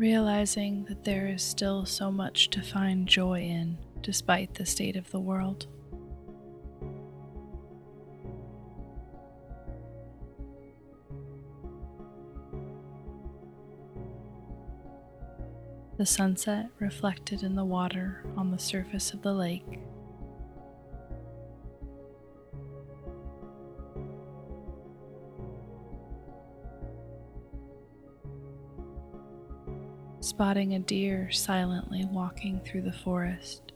Realizing that there is still so much to find joy in despite the state of the world. The sunset reflected in the water on the surface of the lake spotting a deer silently walking through the forest.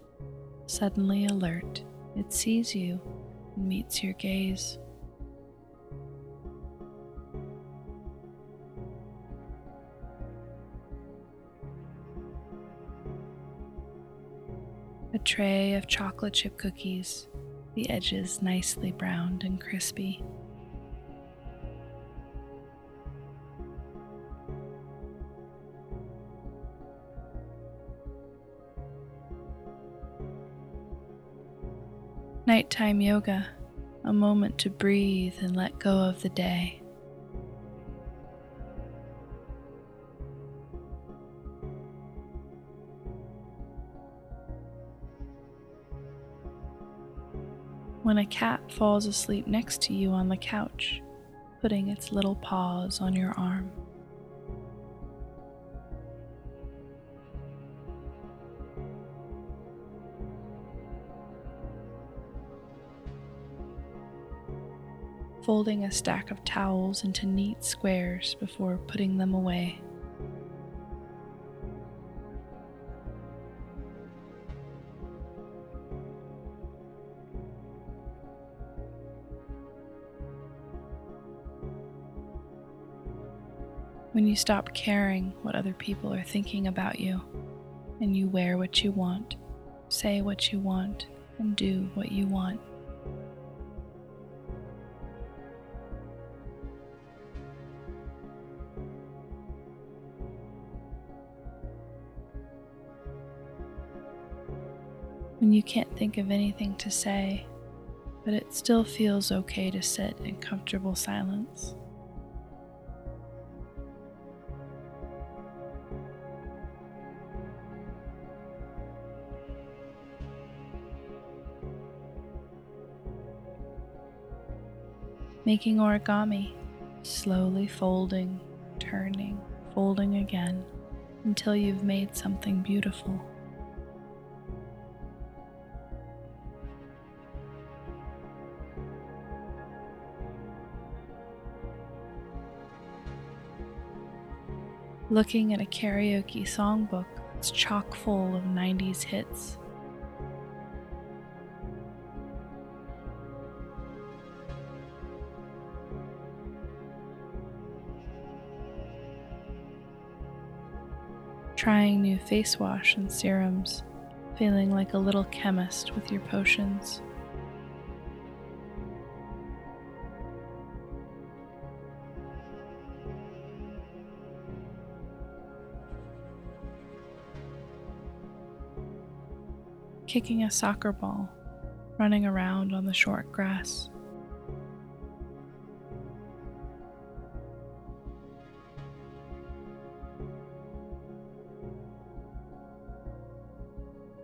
Suddenly alert, it sees you and meets your gaze. A tray of chocolate chip cookies, the edges nicely browned and crispy. Nighttime yoga, a moment to breathe and let go of the day. When a cat falls asleep next to you on the couch, putting its little paws on your arm. Folding a stack of towels into neat squares before putting them away. When you stop caring what other people are thinking about you, and you wear what you want, say what you want, and do what you want. When you can't think of anything to say, but it still feels okay to sit in comfortable silence. Making origami, slowly folding, turning, folding again until you've made something beautiful. Looking at a karaoke songbook that's chock full of 90s hits. Trying new face wash and serums, feeling like a little chemist with your potions. Kicking a soccer ball, running around on the short grass.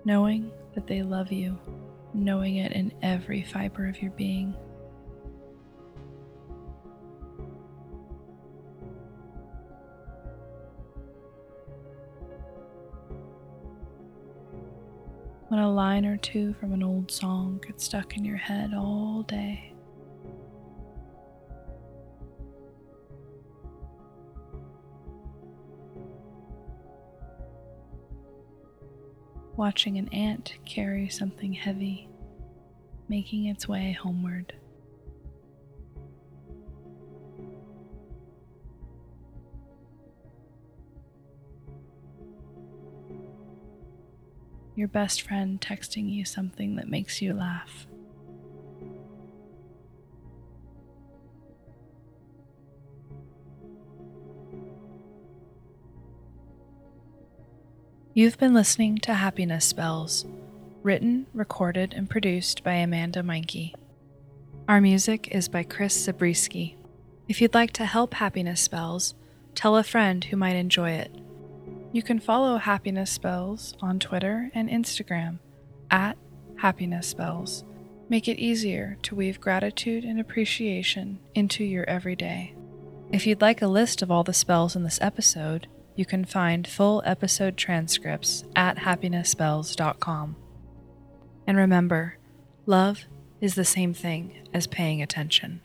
Knowing that they love you, knowing it in every fiber of your being. When a line or two from an old song gets stuck in your head all day. Watching an ant carry something heavy, making its way homeward. Your best friend texting you something that makes you laugh. You've been listening to Happiness Spells, written, recorded, and produced by Amanda Meinke. Our music is by Chris Zabriskie. If you'd like to help Happiness Spells, tell a friend who might enjoy it. You can follow Happiness Spells on Twitter and Instagram at Happiness Spells. Make it easier to weave gratitude and appreciation into your everyday. If you'd like a list of all the spells in this episode, you can find full episode transcripts at happinessspells.com. And remember, love is the same thing as paying attention.